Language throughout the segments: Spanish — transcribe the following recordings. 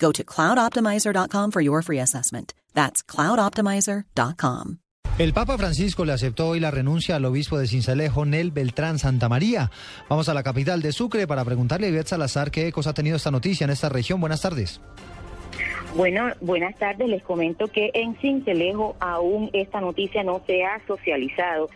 Go to cloudoptimizer.com for your free assessment. That's cloudoptimizer.com. El Papa Francisco le aceptó hoy la renuncia al obispo de Cincelejo, Nel Beltrán Santa María. Vamos a la capital de Sucre para preguntarle a Ivette Salazar qué ecos ha tenido esta noticia en esta región. Buenas tardes. Bueno, buenas tardes. Les comento que en Cincelejo aún esta noticia no se ha socializado.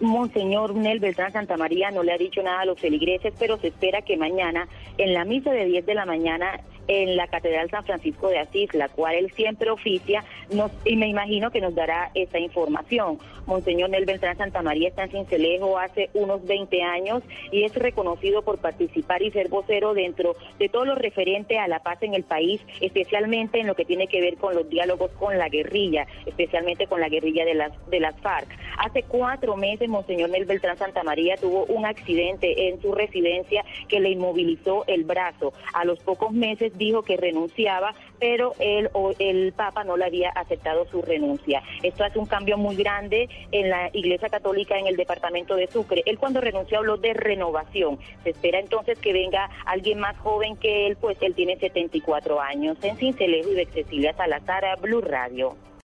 Monseñor Nel Beltrán Santa María no le ha dicho nada a los feligreses, pero se espera que mañana, en la misa de 10 de la mañana, en la Catedral San Francisco de Asís, la cual él siempre oficia, nos, y me imagino que nos dará esa información. Monseñor Nel Beltrán Santa María está en Cincelejo hace unos 20 años y es reconocido por participar y ser vocero dentro de todo lo referente a la paz en el país, especialmente en lo que tiene que ver con los diálogos con la guerrilla, especialmente con la guerrilla de las, de las FARC. Hace cuatro meses, Monseñor Nel Beltrán Santa María tuvo un accidente en su residencia que le inmovilizó el brazo. A los pocos meses dijo que renunciaba, pero o el Papa no le había aceptado su renuncia. Esto hace un cambio muy grande en la Iglesia Católica en el departamento de Sucre. Él cuando renunció habló de renovación. Se espera entonces que venga alguien más joven que él, pues él tiene 74 años. En Cincelejo y Cecilia Salazar, Blue Radio.